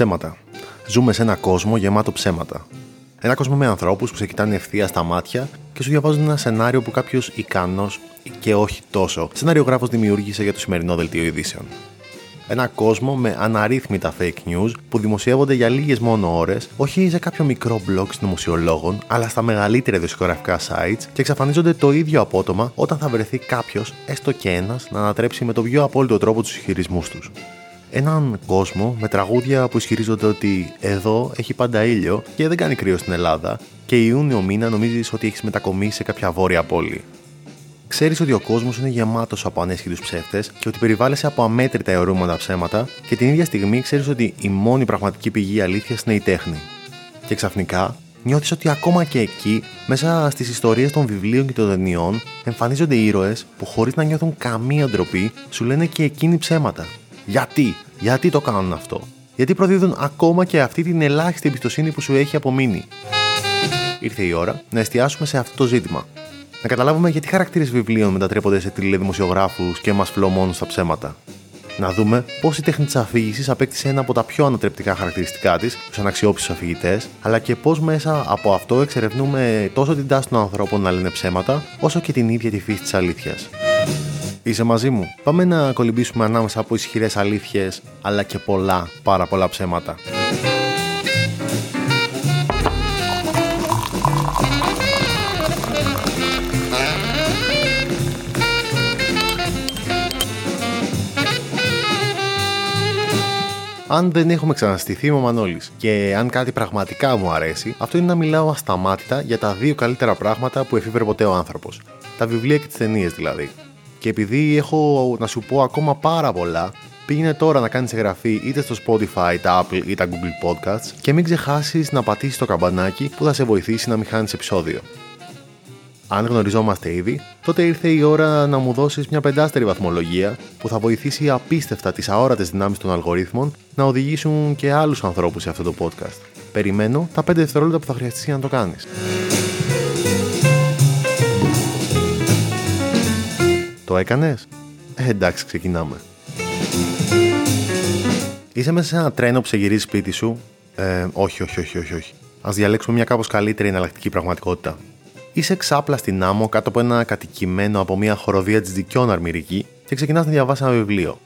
Ψέματα. Ζούμε σε ένα κόσμο γεμάτο ψέματα. Ένα κόσμο με ανθρώπους που σε κοιτάνε ευθεία στα μάτια και σου διαβάζουν ένα σενάριο που κάποιος ικανός και όχι τόσο σενάριογράφος δημιούργησε για το σημερινό δελτίο ειδήσεων. Ένα κόσμο με αναρρύθμιτα fake news που δημοσιεύονται για λίγες μόνο ώρες, όχι σε κάποιο μικρό blog συνωμοσιολόγων, αλλά στα μεγαλύτερα ειδησιογραφικά sites και εξαφανίζονται το ίδιο απότομα όταν θα βρεθεί κάποιος, έστω και ένας, να ανατρέψει με τον πιο απόλυτο τρόπο τους ισχυρισμούς τους έναν κόσμο με τραγούδια που ισχυρίζονται ότι εδώ έχει πάντα ήλιο και δεν κάνει κρύο στην Ελλάδα και Ιούνιο μήνα νομίζεις ότι έχεις μετακομίσει σε κάποια βόρεια πόλη. Ξέρεις ότι ο κόσμος είναι γεμάτος από ανέσχυτου ψεύτες και ότι περιβάλλεσαι από αμέτρητα αιωρούμενα ψέματα και την ίδια στιγμή ξέρεις ότι η μόνη πραγματική πηγή αλήθειας είναι η τέχνη. Και ξαφνικά νιώθεις ότι ακόμα και εκεί, μέσα στις ιστορίες των βιβλίων και των ταινιών, εμφανίζονται ήρωες που χωρίς να νιώθουν καμία ντροπή σου λένε και εκείνοι ψέματα. Γιατί, γιατί το κάνουν αυτό, γιατί προδίδουν ακόμα και αυτή την ελάχιστη εμπιστοσύνη που σου έχει απομείνει; Ήρθε η ώρα να εστιάσουμε σε αυτό το ζήτημα. Να καταλάβουμε γιατί χαρακτήρες βιβλίων μετατρέπονται σε τηλεδημοσιογράφους και μας φλωμώνουν στα ψέματα. Να δούμε πώς η τέχνη τη αφήγησης απέκτησε ένα από τα πιο ανατρεπτικά χαρακτηριστικά της στου αναξιόπιστους αφηγητές, αλλά και πώς μέσα από αυτό εξερευνούμε τόσο την τάση των ανθρώπων να λένε ψέματα, όσο και την ίδια τη φύση της αλήθειας. Είσαι μαζί μου; Πάμε να κολυμπήσουμε ανάμεσα από ισχυρές αλήθειες, αλλά και πολλά, πάρα πολλά ψέματα. αν δεν έχουμε ξαναστηθεί είμαι ο Μανώλης και αν κάτι πραγματικά μου αρέσει, αυτό είναι να μιλάω ασταμάτητα για τα δύο καλύτερα πράγματα που εφήβρε ποτέ ο άνθρωπος. Τα βιβλία και τις ταινίες δηλαδή. Και επειδή έχω να σου πω ακόμα πάρα πολλά, πήγαινε τώρα να κάνεις εγγραφή είτε στο Spotify, τα Apple ή τα Google Podcasts και μην ξεχάσεις να πατήσεις το καμπανάκι που θα σε βοηθήσει να μην χάνεις επεισόδιο. Αν γνωριζόμαστε ήδη, τότε ήρθε η ώρα να μου δώσεις μια πεντάστερη βαθμολογία που θα βοηθήσει απίστευτα τις αόρατες δυνάμεις των αλγορίθμων να οδηγήσουν και άλλους ανθρώπους σε αυτό το podcast. Περιμένω τα 5 δευτερόλεπτα που θα χρειαστείς για να το κάνεις. Το έκανες; Ε, εντάξει, ξεκινάμε. Είσαι μέσα σε ένα τρένο που σε γυρίζει σπίτι σου; Ε, όχι, όχι, όχι, όχι, όχι. Α διαλέξουμε μια κάπως καλύτερη εναλλακτική πραγματικότητα. Είσαι ξάπλα στην άμμο κάτω από ένα κατοικημένο από μια χοροδία της δικιών αρμυρική και ξεκινάς να διαβάσεις ένα βιβλίο.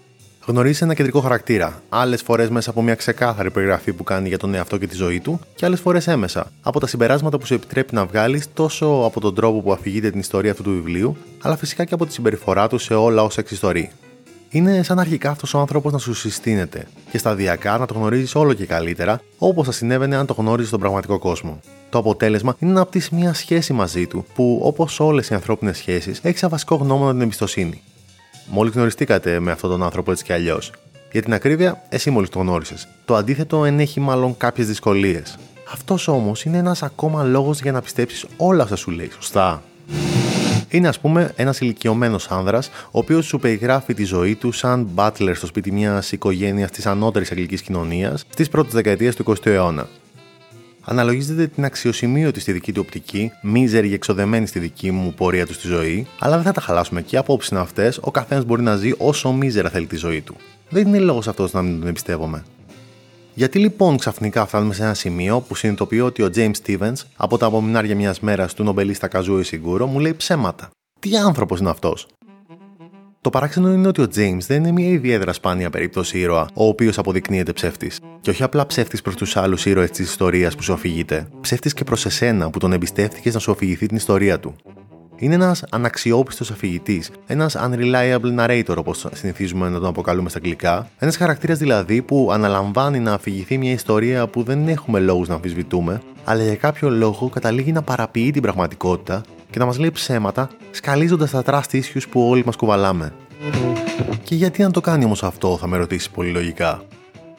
Γνωρίζει ένα κεντρικό χαρακτήρα, άλλες φορές μέσα από μια ξεκάθαρη περιγραφή που κάνει για τον εαυτό και τη ζωή του, και άλλες φορές έμεσα, από τα συμπεράσματα που σου επιτρέπει να βγάλεις τόσο από τον τρόπο που αφηγείται την ιστορία αυτού του βιβλίου, αλλά φυσικά και από τη συμπεριφορά του σε όλα όσα εξιστορεί. Είναι σαν αρχικά αυτός ο άνθρωπος να σου συστήνεται και σταδιακά να το γνωρίζεις όλο και καλύτερα, όπως θα συνέβαινε αν το γνώριζες στον πραγματικό κόσμο. Το αποτέλεσμα είναι να απτύσσεις μια σχέση μαζί του, που όπως όλες οι ανθρώπινες σχέσεις έχει σαν βασικό γνώμονα την εμπιστοσύνη. Μόλις γνωριστήκατε με αυτόν τον άνθρωπο έτσι κι αλλιώς. Για την ακρίβεια, εσύ μόλις το γνώρισες. Το αντίθετο ενέχει μάλλον κάποιες δυσκολίες. Αυτός όμως είναι ένας ακόμα λόγος για να πιστέψεις όλα αυτά σου λέει, σωστά; Είναι, ας πούμε, ένας ηλικιωμένος άνδρας, ο οποίος σου περιγράφει τη ζωή του σαν butler στο σπίτι μιας οικογένειας της ανώτερης αγγλικής κοινωνίας στι πρώτε δεκαετίε του 20ου αιώνα. Αναλογίζεται την αξιοσημείωτη στη δική του οπτική, μίζερη και εξοδεμένη στη δική μου πορεία του στη ζωή, αλλά δεν θα τα χαλάσουμε και οι απόψεις είναι αυτές, ο καθένας μπορεί να ζει όσο μίζερα θέλει τη ζωή του. Δεν είναι λόγος αυτός να μην τον εμπιστεύομαι. Γιατί λοιπόν ξαφνικά φτάνουμε σε ένα σημείο που συνειδητοποιώ ότι ο James Stevens, από τα απομεινάρια μιας μέρας του νομπελίστα Καζούι Σιγκούρο, μου λέει ψέματα. Τι άνθρωπος είναι αυτός; Το παράξενο είναι ότι ο James δεν είναι μια ιδιαίτερα σπάνια περίπτωση ήρωα, ο οποίος αποδεικνύεται ψεύτης. Και όχι απλά ψεύτης προς τους άλλους ήρωες της ιστορίας που σου αφηγείται, ψεύτης και προς εσένα που τον εμπιστεύτηκες να σου αφηγηθεί την ιστορία του. Είναι ένας αναξιόπιστος αφηγητής, ένας unreliable narrator όπως συνηθίζουμε να τον αποκαλούμε στα αγγλικά, ένας χαρακτήρας δηλαδή που αναλαμβάνει να αφηγηθεί μια ιστορία που δεν έχουμε λόγους να αμφισβητούμε, αλλά για κάποιο λόγο καταλήγει να παραποιεί την πραγματικότητα και να μας λέει ψέματα, σκαλίζοντας τα trust issues που όλοι μας κουβαλάμε. Και γιατί να το κάνει όμως αυτό, θα με ρωτήσεις πολύ λογικά.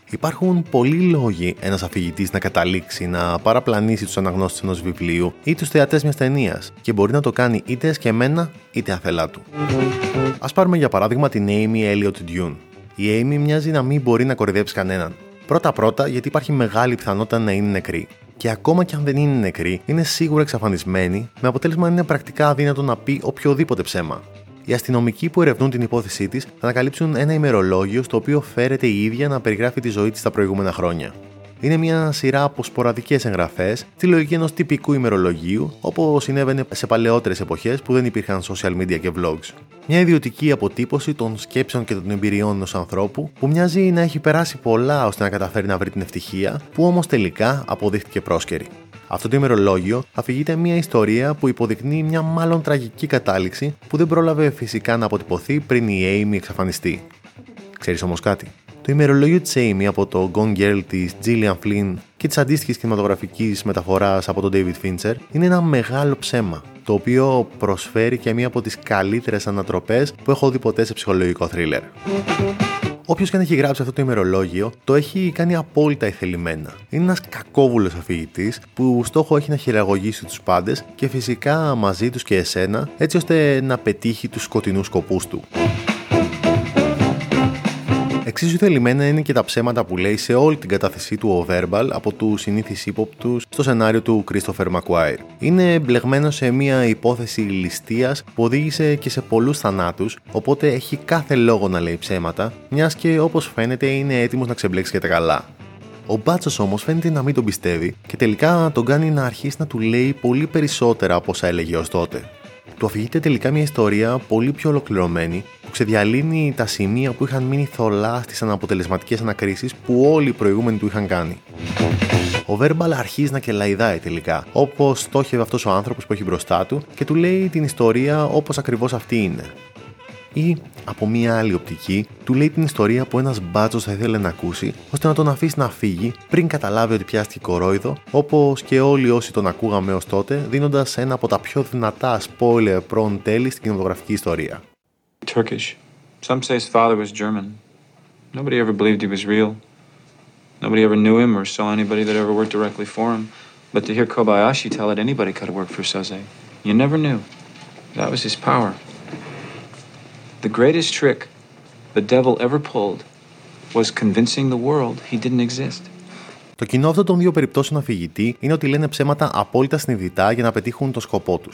Υπάρχουν πολλοί λόγοι ένας αφηγητής να καταλήξει να παραπλανήσει τους αναγνώστες ενός βιβλίου ή τους θεατές μιας ταινίας και μπορεί να το κάνει είτε εσκεμμένα είτε αθελά του. Α πάρουμε για παράδειγμα την Amy Elliot Dune. Η Amy μοιάζει να μην μπορεί να κορυδέψει κανέναν. Πρώτα-πρώτα γιατί υπάρχει μεγάλη πιθανότητα να είναι νεκρή. Και ακόμα και αν δεν είναι νεκρή, είναι σίγουρα εξαφανισμένη, με αποτέλεσμα να είναι πρακτικά αδύνατο να πει οποιοδήποτε ψέμα. Οι αστυνομικοί που ερευνούν την υπόθεσή της θα ανακαλύψουν ένα ημερολόγιο στο οποίο φέρεται η ίδια να περιγράφει τη ζωή της τα προηγούμενα χρόνια. Είναι μια σειρά από σποραδικές εγγραφές στη λογική ενός τυπικού ημερολογίου, όπως συνέβαινε σε παλαιότερες εποχές που δεν υπήρχαν social media και vlogs. Μια ιδιωτική αποτύπωση των σκέψεων και των εμπειριών ενός ανθρώπου που μοιάζει να έχει περάσει πολλά ώστε να καταφέρει να βρει την ευτυχία, που όμως τελικά αποδείχτηκε πρόσκαιρη. Αυτό το ημερολόγιο αφηγείται μια ιστορία που υποδεικνύει μια μάλλον τραγική κατάληξη που δεν πρόλαβε φυσικά να αποτυπωθεί πριν η Amy εξαφανιστεί. Ξέρεις όμως κάτι; Το ημερολόγιο της Amy από το Gone Girl της Gillian Flynn και της αντίστοιχης κινηματογραφικής μεταφοράς από τον David Fincher είναι ένα μεγάλο ψέμα, το οποίο προσφέρει και μία από τις καλύτερες ανατροπές που έχω δει ποτέ σε ψυχολογικό θρίλερ. Όποιος και αν έχει γράψει αυτό το ημερολόγιο, το έχει κάνει απόλυτα ηθελημένα. Είναι ένας κακόβουλος αφηγητής που στόχο έχει να χειραγωγήσει τους πάντες και φυσικά μαζί τους και εσένα, έτσι ώστε να πετύχει τους σκοτεινούς σκοπούς του. Εξίσου θελημένα είναι και τα ψέματα που λέει σε όλη την κατάθεσή του ο Verbal από του συνήθεις ύποπτους στο σενάριο του Christopher McQuire. Είναι μπλεγμένο σε μια υπόθεση ληστείας που οδήγησε και σε πολλούς θανάτους, οπότε έχει κάθε λόγο να λέει ψέματα, μιας και όπως φαίνεται είναι έτοιμος να ξεμπλέξει και τα καλά. Ο Μπάτσος όμως φαίνεται να μην τον πιστεύει και τελικά τον κάνει να αρχίσει να του λέει πολύ περισσότερα από όσα έλεγε ως τότε του αφηγείται τελικά μια ιστορία πολύ πιο ολοκληρωμένη που ξεδιαλύνει τα σημεία που είχαν μείνει θολά στις αναποτελεσματικές ανακρίσεις που όλοι οι προηγούμενοι του είχαν κάνει. Ο Βέρμπαλ αρχίζει να κελαϊδάει τελικά, όπως στόχευε αυτός ο άνθρωπος που έχει μπροστά του και του λέει την ιστορία όπως ακριβώς αυτή είναι ή από μία άλλη οπτική του λέει την ιστορία που ένας μπάτσος θα ήθελε να ακούσει ώστε να τον αφήσει να φύγει πριν καταλάβει ότι πιάστηκε κορόιδο, όπως και όλοι όσοι τον ακούγαμε ως τότε, δίνοντας ένα από τα πιο δυνατά spoiler προν τέλη στην κινηματογραφική ιστορία. Turkish. Some say his father was German. Nobody ever believed he was real. Nobody ever knew him or saw anybody that ever worked directly for him. But to hear Kobayashi tell it anybody could have worked for Soze. You never knew. That was his power. The greatest trick the devil ever pulled was convincing the world he didn't exist. Το κοινό αυτών των δύο περιπτώσεων αφηγητή είναι ότι λένε ψέματα απόλυτα συνειδητά για να πετύχουν το σκοπό του.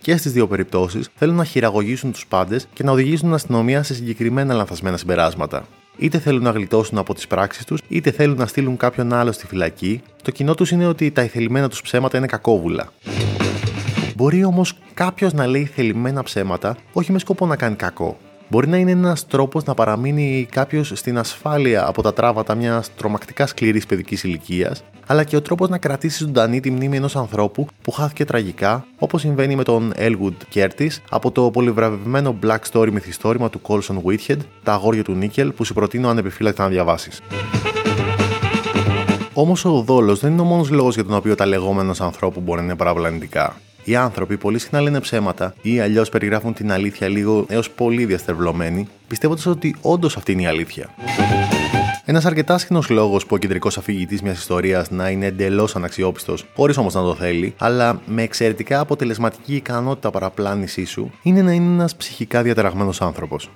Και στις δύο περιπτώσεις θέλουν να χειραγωγήσουν τους πάντες και να οδηγήσουν την αστυνομία σε συγκεκριμένα λανθασμένα συμπεράσματα. Είτε θέλουν να γλιτώσουν από τις πράξεις τους, είτε θέλουν να στείλουν κάποιον άλλο στη φυλακή, το κοινό τους είναι ότι τα ηθελημένα τους ψέματα είναι κακόβουλα. Μπορεί όμως κάποιος να λέει θελημένα ψέματα, όχι με σκοπό να κάνει κακό μπορεί να είναι ένας τρόπος να παραμείνει κάποιος στην ασφάλεια από τα τράβατα μιας τρομακτικά σκληρής παιδικής ηλικίας, αλλά και ο τρόπος να κρατήσει ζωντανή τη μνήμη ενός ανθρώπου που χάθηκε τραγικά, όπως συμβαίνει με τον Elwood Curtis από το πολυβραβευμένο Black Story μυθιστόρημα του Colson Whitehead, Τα αγόρια του Νίκελ, που σου προτείνω ανεπιφύλακτα να διαβάσεις. Όμως ο δόλος δεν είναι ο μόνος λόγος για τον οποίο τα λεγόμενα ανθρώπου μπορεί να είναι παραβλανητικά. Οι άνθρωποι πολύ συχνά λένε ψέματα ή αλλιώς περιγράφουν την αλήθεια λίγο έως πολύ διαστερβλωμένη, πιστεύοντας ότι όντως αυτή είναι η αλήθεια. Ένας αρκετά συχνό λόγος που ο κεντρικός αφηγητής μιας ιστορίας να είναι εντελώς αναξιόπιστος, χωρίς όμως να το θέλει, αλλά με εξαιρετικά αποτελεσματική ικανότητα παραπλάνησή σου, είναι να είναι ένας ψυχικά διαταραγμένος άνθρωπος.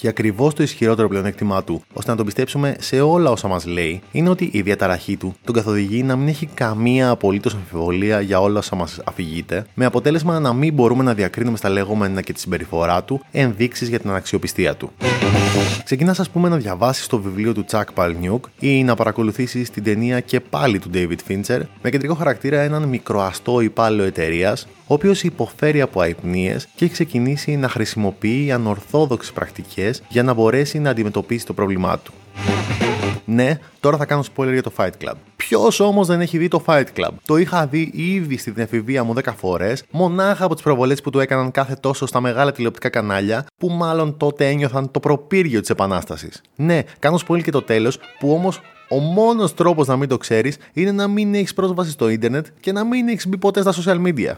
Και ακριβώς το ισχυρότερο πλεονέκτημά του, ώστε να τον πιστέψουμε σε όλα όσα μας λέει, είναι ότι η διαταραχή του τον καθοδηγεί να μην έχει καμία απολύτως αμφιβολία για όλα όσα μας αφηγείται, με αποτέλεσμα να μην μπορούμε να διακρίνουμε στα λεγόμενα και τη συμπεριφορά του ενδείξεις για την αναξιοπιστία του. Ξεκινάς, ας πούμε, να διαβάσεις το βιβλίο του Chuck Palahniuk ή να παρακολουθήσεις την ταινία και πάλι του David Fincher, με κεντρικό χαρακτήρα έναν μικροαστό υπάλληλο εταιρείας, ο οποίος υποφέρει από αϊπνίε και έχει ξεκινήσει να χρησιμοποιεί ανορθόδοξες πρακτικές για να μπορέσει να αντιμετωπίσει το πρόβλημά του. Ναι, τώρα θα κάνω spoiler για το Fight Club. Ποιος όμως δεν έχει δει το Fight Club; Το είχα δει ήδη στην εφηβεία μου 10 φορές, μονάχα από τις προβολές που του έκαναν κάθε τόσο στα μεγάλα τηλεοπτικά κανάλια, που μάλλον τότε ένιωθαν το προπύργιο της Επανάστασης. Ναι, κάνω spoiler και το τέλος, που όμως ο μόνος τρόπος να μην το ξέρεις είναι να μην έχεις πρόσβαση στο ίντερνετ και να μην έχεις μπει ποτέ στα social media.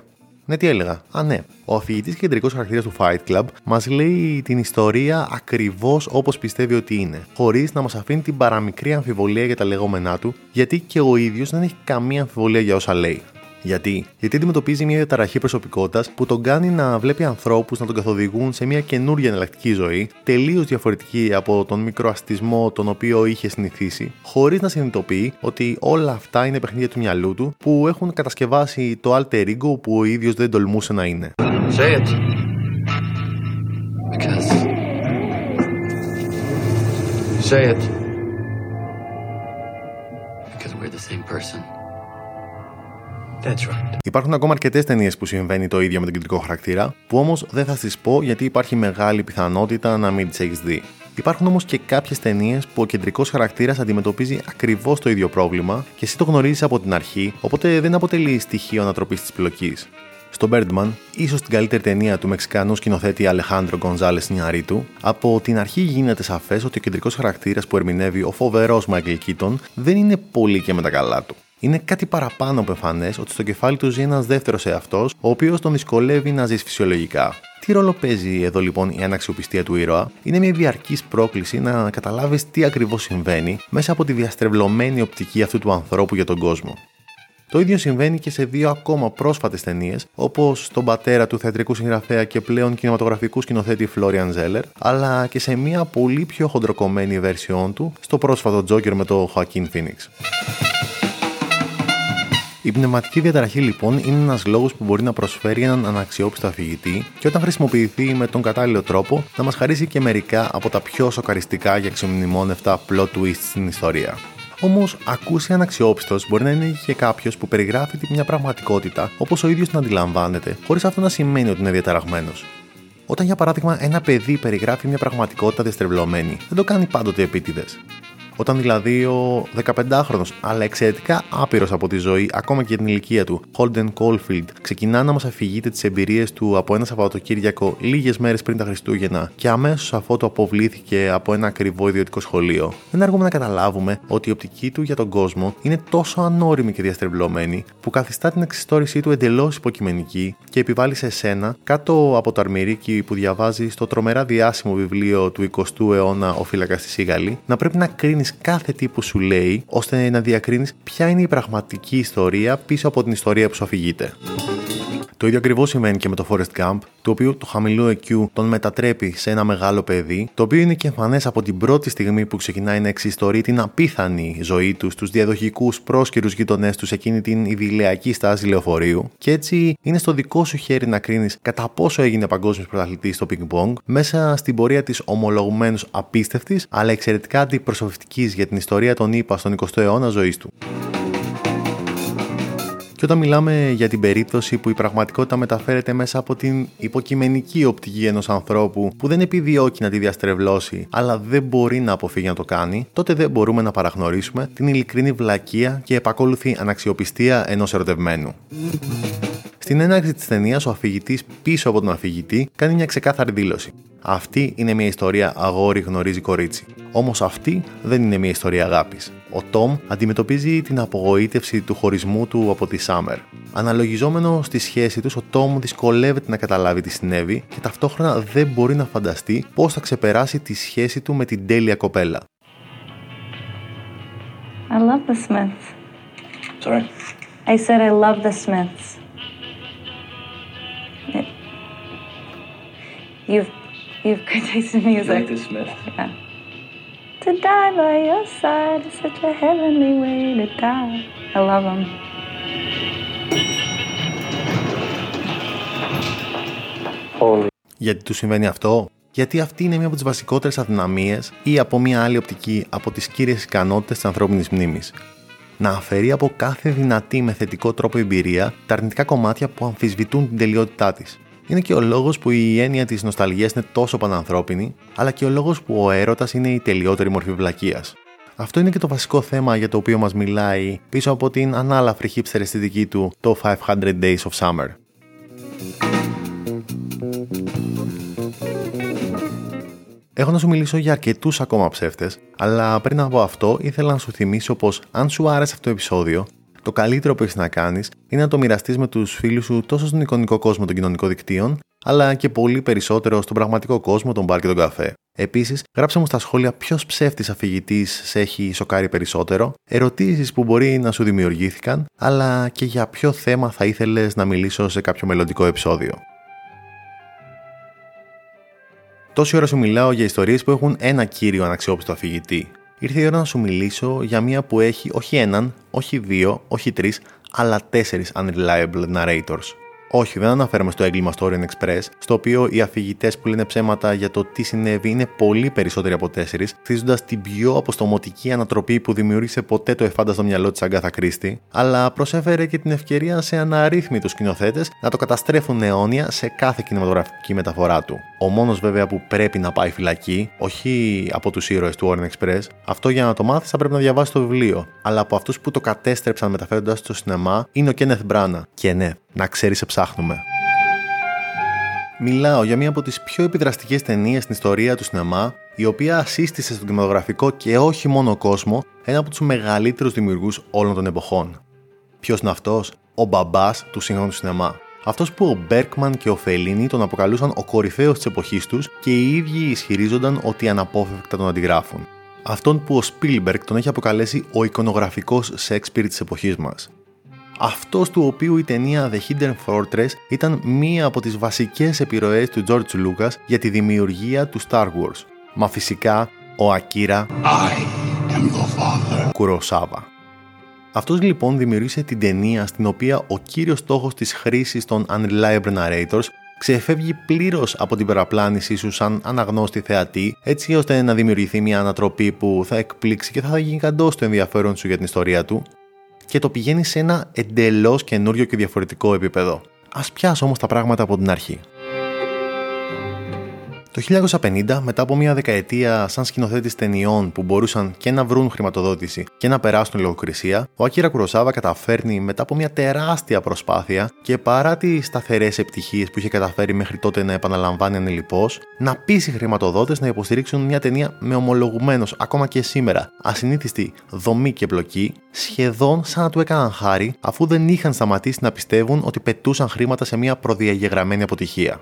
Ναι, τι έλεγα. Α, ναι. Ο αφηγητής και κεντρικός χαρακτήρας του Fight Club μας λέει την ιστορία ακριβώς όπως πιστεύει ότι είναι, χωρίς να μας αφήνει την παραμικρή αμφιβολία για τα λεγόμενά του, γιατί και ο ίδιος δεν έχει καμία αμφιβολία για όσα λέει. Γιατί; Γιατί αντιμετωπίζει μια διαταραχή προσωπικότητας που τον κάνει να βλέπει ανθρώπους να τον καθοδηγούν σε μια καινούργια εναλλακτική ζωή, τελείως διαφορετική από τον μικροαστισμό τον οποίο είχε συνηθίσει, χωρίς να συνειδητοποιεί ότι όλα αυτά είναι παιχνίδια του μυαλού του που έχουν κατασκευάσει το alter ego που ο ίδιος δεν τολμούσε να είναι. Say it. Because. Say it. Because we're the same person. That's right. Υπάρχουν ακόμα αρκετές ταινίες που συμβαίνει το ίδιο με τον κεντρικό χαρακτήρα, που όμως δεν θα τι πω γιατί υπάρχει μεγάλη πιθανότητα να μην τις έχεις δει. Υπάρχουν όμως και κάποιες ταινίες που ο κεντρικός χαρακτήρας αντιμετωπίζει ακριβώς το ίδιο πρόβλημα και εσύ το γνωρίζεις από την αρχή, οπότε δεν αποτελεί στοιχείο ανατροπής της πλοκής. Στο Birdman, ίσως την καλύτερη ταινία του Μεξικανού σκηνοθέτη Αλεχάνδρο Γκονζάλε Νιαρίτου, από την αρχή γίνεται σαφές ότι ο κεντρικός χαρακτήρας που ερμηνεύει ο φοβερός Μάικλ Κίτον δεν είναι πολύ και με τα καλά του. Είναι κάτι παραπάνω από εμφανές ότι στο κεφάλι του ζει ένας δεύτερος εαυτός, ο οποίος τον δυσκολεύει να ζήσει φυσιολογικά. Τι ρόλο παίζει εδώ λοιπόν η αναξιοπιστία του ήρωα, είναι μια διαρκής πρόκληση να καταλάβεις τι ακριβώς συμβαίνει μέσα από τη διαστρεβλωμένη οπτική αυτού του ανθρώπου για τον κόσμο. Το ίδιο συμβαίνει και σε δύο ακόμα πρόσφατες ταινίες, όπως στον πατέρα του θεατρικού συγγραφέα και πλέον κινηματογραφικού σκηνοθέτη Florian Zeller, αλλά και σε μια πολύ πιο χοντροκομμένη βέρσιόν του στο πρόσφατο Joker με το Joaquin Phoenix. Η πνευματική διαταραχή λοιπόν είναι ένας λόγος που μπορεί να προσφέρει έναν αναξιόπιστο αφηγητή και όταν χρησιμοποιηθεί με τον κατάλληλο τρόπο να μας χαρίσει και μερικά από τα πιο σοκαριστικά και αξιομνημόνευτα plot twists στην ιστορία. Όμως, ακούσει αναξιόπιστος μπορεί να είναι και κάποιος που περιγράφει μια πραγματικότητα όπως ο ίδιος την αντιλαμβάνεται, χωρίς αυτό να σημαίνει ότι είναι διαταραγμένος. Όταν για παράδειγμα ένα παιδί περιγράφει μια πραγματικότητα διαστρεβλωμένη, δεν το κάνει πάντοτε επίτηδες. Όταν δηλαδή ο 15χρονο, αλλά εξαιρετικά άπειρος από τη ζωή, ακόμα και την ηλικία του, Holden Caulfield, ξεκινά να μας αφηγείται τις εμπειρίες του από ένα Σαββατοκύριακο λίγες μέρες πριν τα Χριστούγεννα και αμέσως αφού το αποβλήθηκε από ένα ακριβό ιδιωτικό σχολείο, δεν αργούμε να καταλάβουμε ότι η οπτική του για τον κόσμο είναι τόσο ανώριμη και διαστρεβλωμένη που καθιστά την εξιστόρησή του εντελώς υποκειμενική και επιβάλλει σε σένα, κάτω από το αρμυρίκι που διαβάζει στο τρομερά διάσημο βιβλίο του 20ου αιώνα Ο φύλακας της Σίγαλη, να πρέπει να κρίνεις κάθε τι που σου λέει, ώστε να διακρίνεις ποια είναι η πραγματική ιστορία πίσω από την ιστορία που σου αφηγείται. Το ίδιο ακριβώς σημαίνει και με το Forest Gump, το οποίο το χαμηλό EQ τον μετατρέπει σε ένα μεγάλο παιδί, το οποίο είναι και εμφανές από την πρώτη στιγμή που ξεκινάει να εξιστορεί την απίθανη ζωή του στους διαδοχικούς πρόσκυρου γείτονές του σε εκείνη την ιδηλιακή στάση λεωφορείου, και έτσι είναι στο δικό σου χέρι να κρίνεις κατά πόσο έγινε παγκόσμιος πρωταθλητής στο Ping Pong μέσα στην πορεία της ομολογουμένως απίστευτης αλλά εξαιρετικά αντιπροσωπευτικής για την ιστορία των ΗΠΑ στον 20ο αιώνα ζωής του. Και όταν μιλάμε για την περίπτωση που η πραγματικότητα μεταφέρεται μέσα από την υποκειμενική οπτική ενός ανθρώπου που δεν επιδιώκει να τη διαστρεβλώσει, αλλά δεν μπορεί να αποφύγει να το κάνει, τότε δεν μπορούμε να παραγνωρίσουμε την ειλικρινή βλακεία και επακόλουθη αναξιοπιστία ενός ερωτευμένου. Στην έναρξη της ταινίας, ο αφηγητής πίσω από τον αφηγητή κάνει μια ξεκάθαρη δήλωση. Αυτή είναι μια ιστορία αγόρι γνωρίζει κορίτσι. Όμως αυτή δεν είναι μια ιστορία αγάπης. Ο Τόμ αντιμετωπίζει την απογοήτευση του χωρισμού του από τη Σάμερ. Αναλογιζόμενο στη σχέση τους, ο Τόμ δυσκολεύεται να καταλάβει τι συνέβη και ταυτόχρονα δεν μπορεί να φανταστεί πώς θα ξεπεράσει τη σχέση του με την τέλεια κοπέλα. I love the Smiths. Sorry? I said I love the Smiths. You've you've good taste in You music. like the Smith? Yeah. To die by your side is such a heavenly way to die. I love them. Holy. Γιατί του συμβαίνει αυτό, γιατί αυτή είναι μία από τις βασικότερες αδυναμίες ή από μία άλλη οπτική από τις κύριες ικανότητες της ανθρώπινης μνήμης. Να αφαιρεί από κάθε δυνατή με θετικό τρόπο εμπειρία τα αρνητικά κομμάτια που αμφισβητούν την τελειότητά της. Είναι και ο λόγος που η έννοια της νοσταλγίας είναι τόσο πανανθρώπινη, αλλά και ο λόγος που ο έρωτας είναι η τελειότερη μορφή βλακείας. Αυτό είναι και το βασικό θέμα για το οποίο μας μιλάει πίσω από την ανάλαφρη hipster αισθητική του το 500 Days of Summer. Έχω να σου μιλήσω για αρκετούς ακόμα ψεύτες, αλλά πριν από αυτό ήθελα να σου θυμίσω πως αν σου άρεσε αυτό το επεισόδιο, το καλύτερο που έχεις να κάνεις είναι να το μοιραστείς με τους φίλους σου τόσο στον εικονικό κόσμο των κοινωνικών δικτύων, αλλά και πολύ περισσότερο στον πραγματικό κόσμο, τον μπαρ και τον καφέ. Επίσης, γράψε μου στα σχόλια ποιος ψεύτης αφηγητής σε έχει σοκάρει περισσότερο, ερωτήσεις που μπορεί να σου δημιουργήθηκαν, αλλά και για ποιο θέμα θα ήθελες να μιλήσω σε κάποιο μελλοντικό επεισόδιο. Τόση ώρα σου μιλάω για ιστορίες που έχουν ένα κύριο αναξιόπιστο αφηγητή. Ήρθε η ώρα να σου μιλήσω για μία που έχει όχι έναν, όχι δύο, όχι τρεις, αλλά τέσσερις unreliable narrators. Όχι, δεν αναφέρομαι στο έγκλημα στο Orient Express, στο οποίο οι αφηγητές που λένε ψέματα για το τι συνέβη είναι πολύ περισσότεροι από τέσσερις, χτίζοντας την πιο αποστομωτική ανατροπή που δημιούργησε ποτέ το εφάνταστο μυαλό της Αγκάθα Κρίστη, αλλά προσέφερε και την ευκαιρία σε αναρρύθμιτους σκηνοθέτες να το καταστρέφουν αιώνια σε κάθε κινηματογραφική μεταφορά του. Ο μόνος βέβαια που πρέπει να πάει φυλακή, όχι από τους ήρωες του Orient Express, αυτό για να το μάθεις θα πρέπει να διαβάσεις το βιβλίο, αλλά από αυτούς που το κατέστρεψαν μεταφέροντας το στο σινεμά είναι ο Κένεθ Μπράνα. Και ναι, να ξέρεις, σε ψάχνουμε. Μιλάω για μία από τις πιο επιδραστικές ταινίες στην ιστορία του σινεμά, η οποία ασύστησε στον κινηματογραφικό και όχι μόνο κόσμο ένα από τους μεγαλύτερους δημιουργούς όλων των εποχών. Ποιος είναι αυτός; Ο μπαμπάς του σύγχρονου σινεμά. Αυτός που ο Μπέρκμαν και ο Φελίνι τον αποκαλούσαν ο κορυφαίος της εποχής τους και οι ίδιοι ισχυρίζονταν ότι αναπόφευκτα τον αντιγράφουν. Αυτόν που ο Σπίλμπερκ τον έχει αποκαλέσει ο εικονογραφικός Σέξπιρ της εποχής μας αυτός του οποίου η ταινία The Hidden Fortress ήταν μία από τις βασικές επιρροές του George Lucas για τη δημιουργία του Star Wars. Μα φυσικά ο Ακύρα Κουροσάβα. Αυτός λοιπόν δημιούργησε την ταινία στην οποία ο κύριος στόχος της χρήσης των Unreliable Narrators ξεφεύγει πλήρως από την παραπλάνησή σου σαν αναγνώστη θεατή, έτσι ώστε να δημιουργηθεί μια ανατροπή που θα εκπλήξει και θα γίνει καντό το ενδιαφέρον σου για την ιστορία του, και το πηγαίνει σε ένα εντελώς καινούριο και διαφορετικό επίπεδο. Α πιάσω όμως τα πράγματα από την αρχή. Το 1950, μετά από μια δεκαετία σαν σκηνοθέτης ταινιών που μπορούσαν και να βρουν χρηματοδότηση και να περάσουν λογοκρισία, ο Ακύρα Κουροσάβα καταφέρνει μετά από μια τεράστια προσπάθεια και παρά τις σταθερές επιτυχίες που είχε καταφέρει μέχρι τότε να επαναλαμβάνει ανελειπώ, να πείσει χρηματοδότες να υποστηρίξουν μια ταινία με ομολογουμένως ακόμα και σήμερα ασυνήθιστη δομή και πλοκή, σχεδόν σαν να του έκαναν χάρη αφού δεν είχαν σταματήσει να πιστεύουν ότι πετούσαν χρήματα σε μια προδιαγεγραμμένη αποτυχία.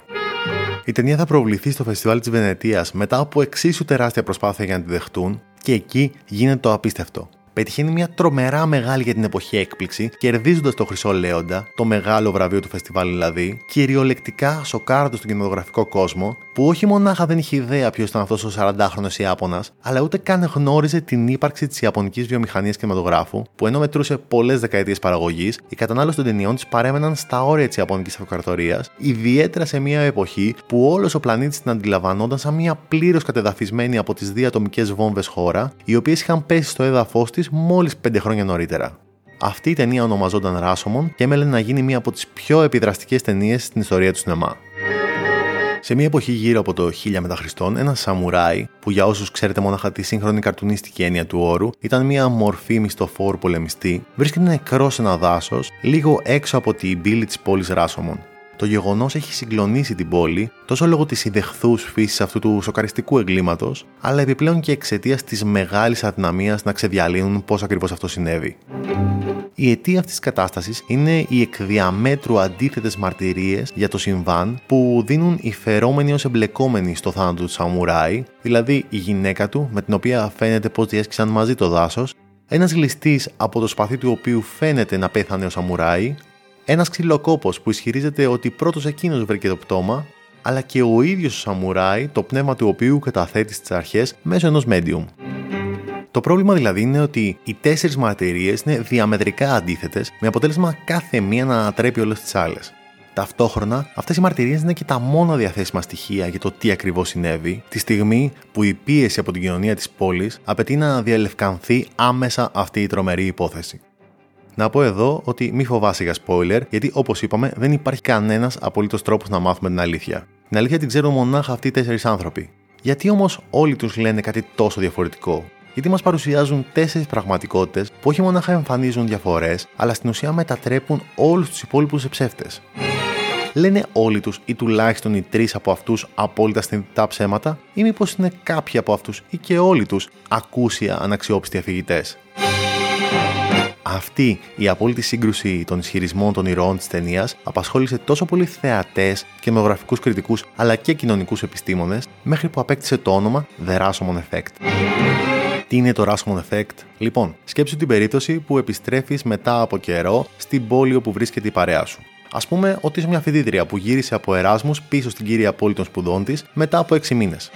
Η ταινία θα προβληθεί στο φεστιβάλ της Βενετίας μετά από εξίσου τεράστια προσπάθεια για να τη δεχτούν και εκεί γίνεται το απίστευτο πετυχαίνει μια τρομερά μεγάλη για την εποχή έκπληξη, κερδίζοντας το Χρυσό Λέοντα, το μεγάλο βραβείο του φεστιβάλ δηλαδή, κυριολεκτικά σοκάροντας τον κινηματογραφικό κόσμο, που όχι μονάχα δεν είχε ιδέα ποιος ήταν αυτός ο 40χρονο Ιάπωνας, αλλά ούτε καν γνώριζε την ύπαρξη της Ιαπωνικής βιομηχανίας κινηματογράφου, που ενώ μετρούσε πολλές δεκαετίες παραγωγής, οι κατανάλωση των ταινιών της παρέμεναν στα όρια της Ιαπωνικής αυτοκρατορίας, ιδιαίτερα σε μια εποχή που όλος ο πλανήτης την αντιλαμβανόταν σαν μια πλήρως κατεδαφισμένη από τις δύο ατομικέ βόμβες χώρα, οι οποίες είχαν πέσει στο έδαφος της μόλις 5 χρόνια νωρίτερα. Αυτή η ταινία ονομαζόταν Ράσομον και έμελε να γίνει μία από τις πιο επιδραστικές ταινίες στην ιστορία του σινεμά. Σε μια εποχή γύρω από το 1000 μετά Χριστόν, ένα σαμουράι, που για όσους ξέρετε μόναχα τη σύγχρονη καρτουνίστικη έννοια του όρου, ήταν μια μορφή μισθοφόρου πολεμιστή, βρίσκεται νεκρός σε ένα δάσος, λίγο έξω από την πύλη της πόλης Ράσομον. Το γεγονός έχει συγκλονίσει την πόλη τόσο λόγω της ιδεχθούς φύσης αυτού του σοκαριστικού εγκλήματος, αλλά επιπλέον και εξαιτίας της μεγάλης αδυναμίας να ξεδιαλύνουν πώς ακριβώς αυτό συνέβη. Η αιτία αυτής της κατάστασης είναι οι εκδιαμέτρου αντίθετες μαρτυρίες για το συμβάν που δίνουν οι φερόμενοι ως εμπλεκόμενοι στο θάνατο του Σαμουράι, δηλαδή η γυναίκα του με την οποία φαίνεται πως διέσκησαν μαζί το δάσος, ένας ληστής από το σπαθί του οποίου φαίνεται να πέθανε ο Σαμουράι, ένας ξυλοκόπος που ισχυρίζεται ότι πρώτος εκείνος βρήκε το πτώμα, αλλά και ο ίδιος ο Σαμουράι, το πνεύμα του οποίου καταθέτει στις αρχές μέσω ενός medium. Το πρόβλημα δηλαδή είναι ότι οι τέσσερις μαρτυρίες είναι διαμετρικά αντίθετες, με αποτέλεσμα κάθε μία να ανατρέπει όλες τις άλλες. Ταυτόχρονα, αυτές οι μαρτυρίες είναι και τα μόνα διαθέσιμα στοιχεία για το τι ακριβώς συνέβη, τη στιγμή που η πίεση από την κοινωνία της πόλης απαιτεί να διαλευκανθεί άμεσα αυτή η τρομερή υπόθεση. Να πω εδώ ότι μη φοβάσαι για spoiler, γιατί όπως είπαμε, δεν υπάρχει κανένας απολύτως τρόπος να μάθουμε την αλήθεια. Την αλήθεια την ξέρουν μονάχα αυτοί οι τέσσερις άνθρωποι. Γιατί όμως όλοι τους λένε κάτι τόσο διαφορετικό; Γιατί μας παρουσιάζουν τέσσερις πραγματικότητες που όχι μονάχα εμφανίζουν διαφορές, αλλά στην ουσία μετατρέπουν όλους τους υπόλοιπους σε ψεύτες. Λένε όλοι τους ή τουλάχιστον οι τρεις από αυτούς απόλυτα συνειδητά ψέματα, ή μήπως είναι κάποιοι από αυτούς ή και όλοι τους ακούσια αναξιόπιστοι αφηγητές; Αυτή η απόλυτη σύγκρουση των ισχυρισμών των ηρώων της ταινίας απασχόλησε τόσο πολύ θεατές, κινηματογραφικού κριτικούς αλλά και κοινωνικούς επιστήμονες, μέχρι που απέκτησε το όνομα The Rashomon Effect. Τι είναι το Rashomon Effect? Λοιπόν, σκέψου την περίπτωση που επιστρέφεις μετά από καιρό στην πόλη όπου βρίσκεται η παρέα σου. Α πούμε ότι είσαι μια φοιτήτρια που γύρισε από Εράσμους πίσω στην κύρια πόλη των σπουδών της μετά από 6 μήνες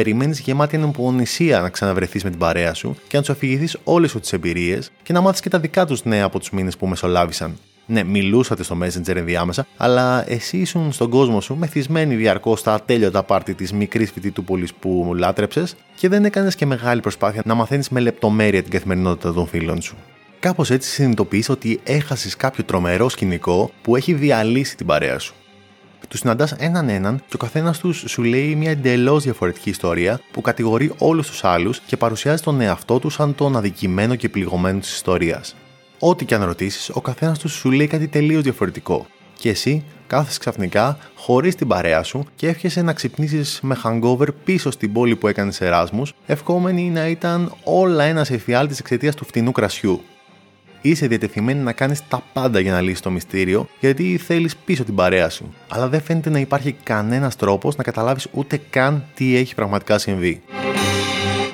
περιμένεις γεμάτη ανεπομονησία να ξαναβρεθείς με την παρέα σου και να τους αφηγηθείς όλες σου τις εμπειρίες και να μάθεις και τα δικά τους νέα από τους μήνες που μεσολάβησαν. Ναι, μιλούσατε στο Messenger ενδιάμεσα, αλλά εσύ ήσουν στον κόσμο σου μεθυσμένη διαρκώς στα ατέλειωτα πάρτι της μικρής φοιτητού πόλη που λάτρεψες και δεν έκανες και μεγάλη προσπάθεια να μαθαίνεις με λεπτομέρεια την καθημερινότητα των φίλων σου. Κάπως έτσι συνειδητοποιείς ότι έχασες κάποιο τρομερό σκηνικό που έχει διαλύσει την παρέα σου. Του συναντάς έναν έναν και ο καθένας τους σου λέει μια εντελώς διαφορετική ιστορία που κατηγορεί όλους τους άλλους και παρουσιάζει τον εαυτό τους σαν τον αδικημένο και πληγωμένο της ιστορίας. Ό,τι και αν ρωτήσεις, ο καθένας τους σου λέει κάτι τελείως διαφορετικό. Και εσύ κάθεσαι ξαφνικά χωρίς την παρέα σου και εύχεσαι να ξυπνήσεις με hangover πίσω στην πόλη που έκανες Εράσμους, ευχόμενη να ήταν όλα ένας εφιάλτης εξαιτίας του φτηνού κρασιού. Είσαι διατεθειμένη να κάνεις τα πάντα για να λύσεις το μυστήριο, γιατί θέλεις πίσω την παρέα σου. Αλλά δεν φαίνεται να υπάρχει κανένας τρόπος να καταλάβεις ούτε καν τι έχει πραγματικά συμβεί.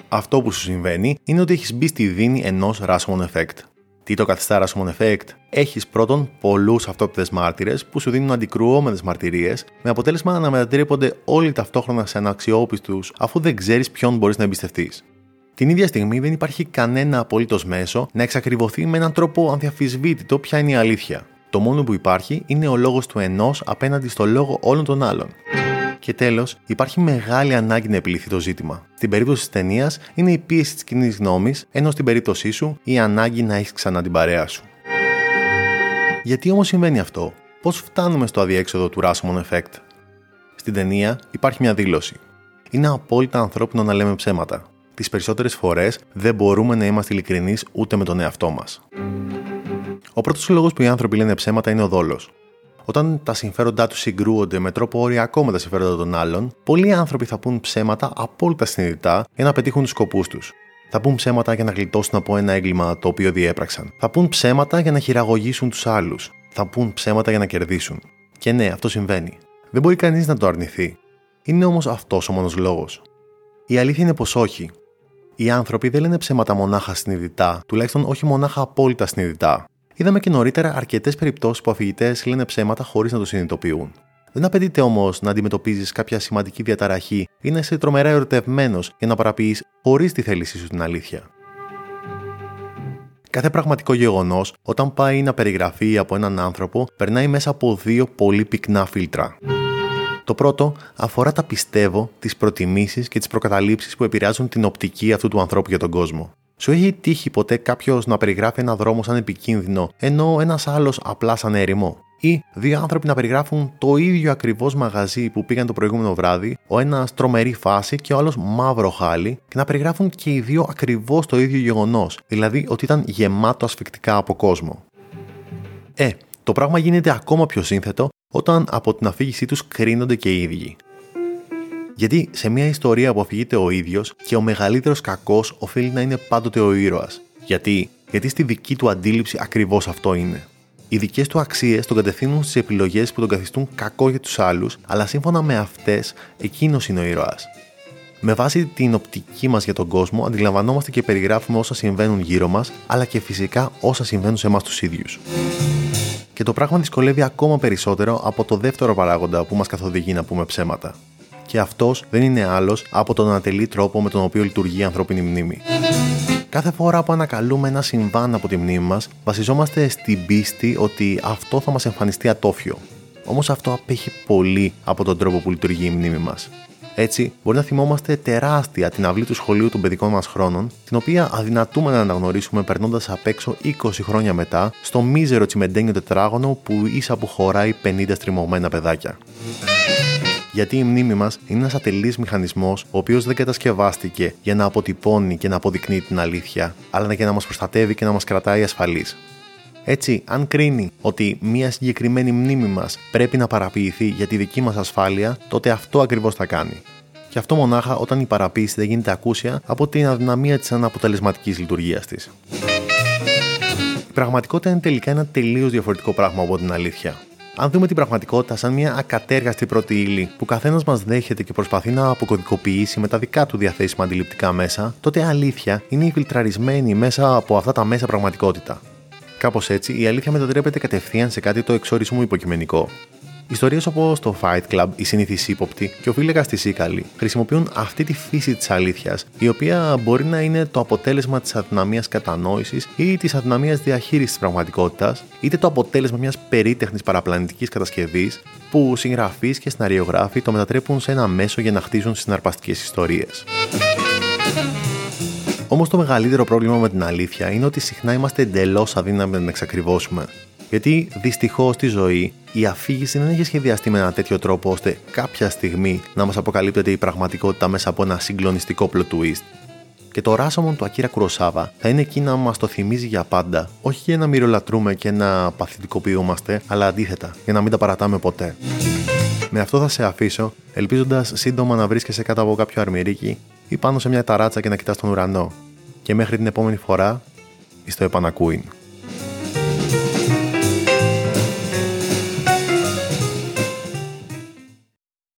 Αυτό που σου συμβαίνει είναι ότι έχεις μπει στη δίνη ενός Rashomon Effect. Τι το καθιστά Rashomon Effect? Έχεις πρώτον πολλούς αυτόπτες μάρτυρες που σου δίνουν αντικρουόμενες μαρτυρίες, με αποτέλεσμα να μετατρέπονται όλοι ταυτόχρονα σε αναξιόπιστους αφού δεν ξέρεις ποιον μπορείς να εμπιστευτείς. Την ίδια στιγμή δεν υπάρχει κανένα απολύτως μέσο να εξακριβωθεί με έναν τρόπο ανδιαφυσβήτητο ποια είναι η αλήθεια. Το μόνο που υπάρχει είναι ο λόγος του ενός απέναντι στο λόγο όλων των άλλων. Και τέλος, υπάρχει μεγάλη ανάγκη να επιληθεί το ζήτημα. Στην περίπτωση της ταινίας είναι η πίεση της κοινή γνώμης, ενώ στην περίπτωσή σου η ανάγκη να έχεις ξανά την παρέα σου. Γιατί όμως συμβαίνει αυτό, πώς φτάνουμε στο αδιέξοδο του Rashomon Effect; Στην ταινία υπάρχει μια δήλωση. Είναι απόλυτα ανθρώπινο να λέμε ψέματα τις περισσότερες φορές δεν μπορούμε να είμαστε ειλικρινείς ούτε με τον εαυτό μας. Ο πρώτος λόγος που οι άνθρωποι λένε ψέματα είναι ο δόλος. Όταν τα συμφέροντά τους συγκρούονται με τρόπο οριακό με τα συμφέροντα των άλλων, πολλοί άνθρωποι θα πούν ψέματα απόλυτα συνειδητά για να πετύχουν τους σκοπούς τους. Θα πούν ψέματα για να γλιτώσουν από ένα έγκλημα το οποίο διέπραξαν. Θα πούν ψέματα για να χειραγωγήσουν τους άλλους. Θα πούν ψέματα για να κερδίσουν. Και ναι, αυτό συμβαίνει. Δεν μπορεί κανείς να το αρνηθεί. Είναι όμως αυτός ο μόνος λόγος. Η αλήθεια είναι πως όχι. Οι άνθρωποι δεν λένε ψέματα μονάχα συνειδητά, τουλάχιστον όχι μονάχα απόλυτα συνειδητά. Είδαμε και νωρίτερα αρκετές περιπτώσεις που αφηγητές λένε ψέματα χωρίς να το συνειδητοποιούν. Δεν απαιτείται όμως να αντιμετωπίζεις κάποια σημαντική διαταραχή ή να είσαι τρομερά ερωτευμένος για να παραποιείς χωρίς τη θέλησή σου την αλήθεια. Κάθε πραγματικό γεγονός, όταν πάει να περιγραφεί από έναν άνθρωπο, περνάει μέσα από δύο πολύ πυκνά φίλτρα. Το πρώτο αφορά τα πιστεύω, τις προτιμήσεις και τις προκαταλήψεις που επηρεάζουν την οπτική αυτού του ανθρώπου για τον κόσμο. Σου έχει τύχει ποτέ κάποιος να περιγράφει ένα δρόμο σαν επικίνδυνο, ενώ ένας άλλος απλά σαν έρημο; Ή δύο άνθρωποι να περιγράφουν το ίδιο ακριβώς μαγαζί που πήγαν το προηγούμενο βράδυ, ο ένας τρομερή φάση και ο άλλος μαύρο χάλι, και να περιγράφουν και οι δύο ακριβώς το ίδιο γεγονός, δηλαδή ότι ήταν γεμάτο ασφικτικά από κόσμο. Ε, το πράγμα γίνεται ακόμα πιο σύνθετο όταν από την αφήγησή τους κρίνονται και οι ίδιοι. Γιατί σε μια ιστορία που αφηγείται ο ίδιος και ο μεγαλύτερος κακός οφείλει να είναι πάντοτε ο ήρωας. Γιατί; Γιατί στη δική του αντίληψη ακριβώς αυτό είναι. Οι δικές του αξίες τον κατευθύνουν στις επιλογές που τον καθιστούν κακό για τους άλλους, αλλά σύμφωνα με αυτές, εκείνος είναι ο ήρωας. Με βάση την οπτική μας για τον κόσμο, αντιλαμβανόμαστε και περιγράφουμε όσα συμβαίνουν γύρω μας, αλλά και φυσικά όσα συμβαίνουν σε εμάς τους ίδιους και το πράγμα δυσκολεύει ακόμα περισσότερο από το δεύτερο παράγοντα που μας καθοδηγεί να πούμε ψέματα. Και αυτός δεν είναι άλλος από τον ανατελή τρόπο με τον οποίο λειτουργεί η ανθρώπινη μνήμη. Κάθε φορά που ανακαλούμε ένα συμβάν από τη μνήμη μας, βασιζόμαστε στην πίστη ότι αυτό θα μας εμφανιστεί ατόφιο. Όμως αυτό απέχει πολύ από τον τρόπο που λειτουργεί η μνήμη μας. Έτσι, μπορεί να θυμόμαστε τεράστια την αυλή του σχολείου των παιδικών μας χρόνων, την οποία αδυνατούμε να αναγνωρίσουμε περνώντας απ' έξω 20 χρόνια μετά στο μίζερο τσιμεντένιο τετράγωνο που ίσα που χωράει 50 στριμωγμένα παιδάκια. Γιατί η μνήμη μας είναι ένας ατελής μηχανισμός, ο οποίος δεν κατασκευάστηκε για να αποτυπώνει και να αποδεικνύει την αλήθεια, αλλά για να μας προστατεύει και να μας κρατάει ασφαλείς. Έτσι, αν κρίνει ότι μια συγκεκριμένη μνήμη μας πρέπει να παραποιηθεί για τη δική μας ασφάλεια, τότε αυτό ακριβώς θα κάνει. Και αυτό μονάχα όταν η παραποίηση δεν γίνεται ακούσια από την αδυναμία της αναποτελεσματικής λειτουργίας της. Η πραγματικότητα είναι τελικά ένα τελείως διαφορετικό πράγμα από την αλήθεια. Αν δούμε την πραγματικότητα σαν μια ακατέργαστη πρώτη ύλη που καθένας μας δέχεται και προσπαθεί να αποκωδικοποιήσει με τα δικά του διαθέσιμα αντιληπτικά μέσα, τότε αλήθεια είναι η φιλτραρισμένη μέσα από αυτά τα μέσα πραγματικότητα. Κάπως έτσι, η αλήθεια μετατρέπεται κατευθείαν σε κάτι το εξορισμού υποκειμενικό. Ιστορίες όπως το Fight Club, η συνήθι ύποπτη και ο φύλακα της Σίκαλη χρησιμοποιούν αυτή τη φύση της αλήθειας, η οποία μπορεί να είναι το αποτέλεσμα της αδυναμίας κατανόησης ή της αδυναμίας διαχείρισης της πραγματικότητας, είτε το αποτέλεσμα μιας περίτεχνης παραπλανητικής κατασκευής που συγγραφείς και σναριογράφοι το μετατρέπουν σε ένα μέσο για να χτίζουν συναρπαστικές ιστορίες. Όμως το μεγαλύτερο πρόβλημα με την αλήθεια είναι ότι συχνά είμαστε εντελώς αδύναμοι να την εξακριβώσουμε. Γιατί δυστυχώς στη ζωή η αφήγηση δεν έχει σχεδιαστεί με ένα τέτοιο τρόπο ώστε κάποια στιγμή να μας αποκαλύπτεται η πραγματικότητα μέσα από ένα συγκλονιστικό plot twist. Και το ράσομον του Ακύρα Κουροσάβα θα είναι εκεί να μας το θυμίζει για πάντα, όχι για να μυρολατρούμε και να παθητικοποιούμαστε, αλλά αντίθετα, για να μην τα παρατάμε ποτέ. Με αυτό θα σε αφήσω, ελπίζοντας σύντομα να βρίσκεσαι κάτω από κάποιο αρμυρίκι ή πάνω σε μια ταράτσα και να κοιτάς τον ουρανό. Και μέχρι την επόμενη φορά, στο επανακούιν.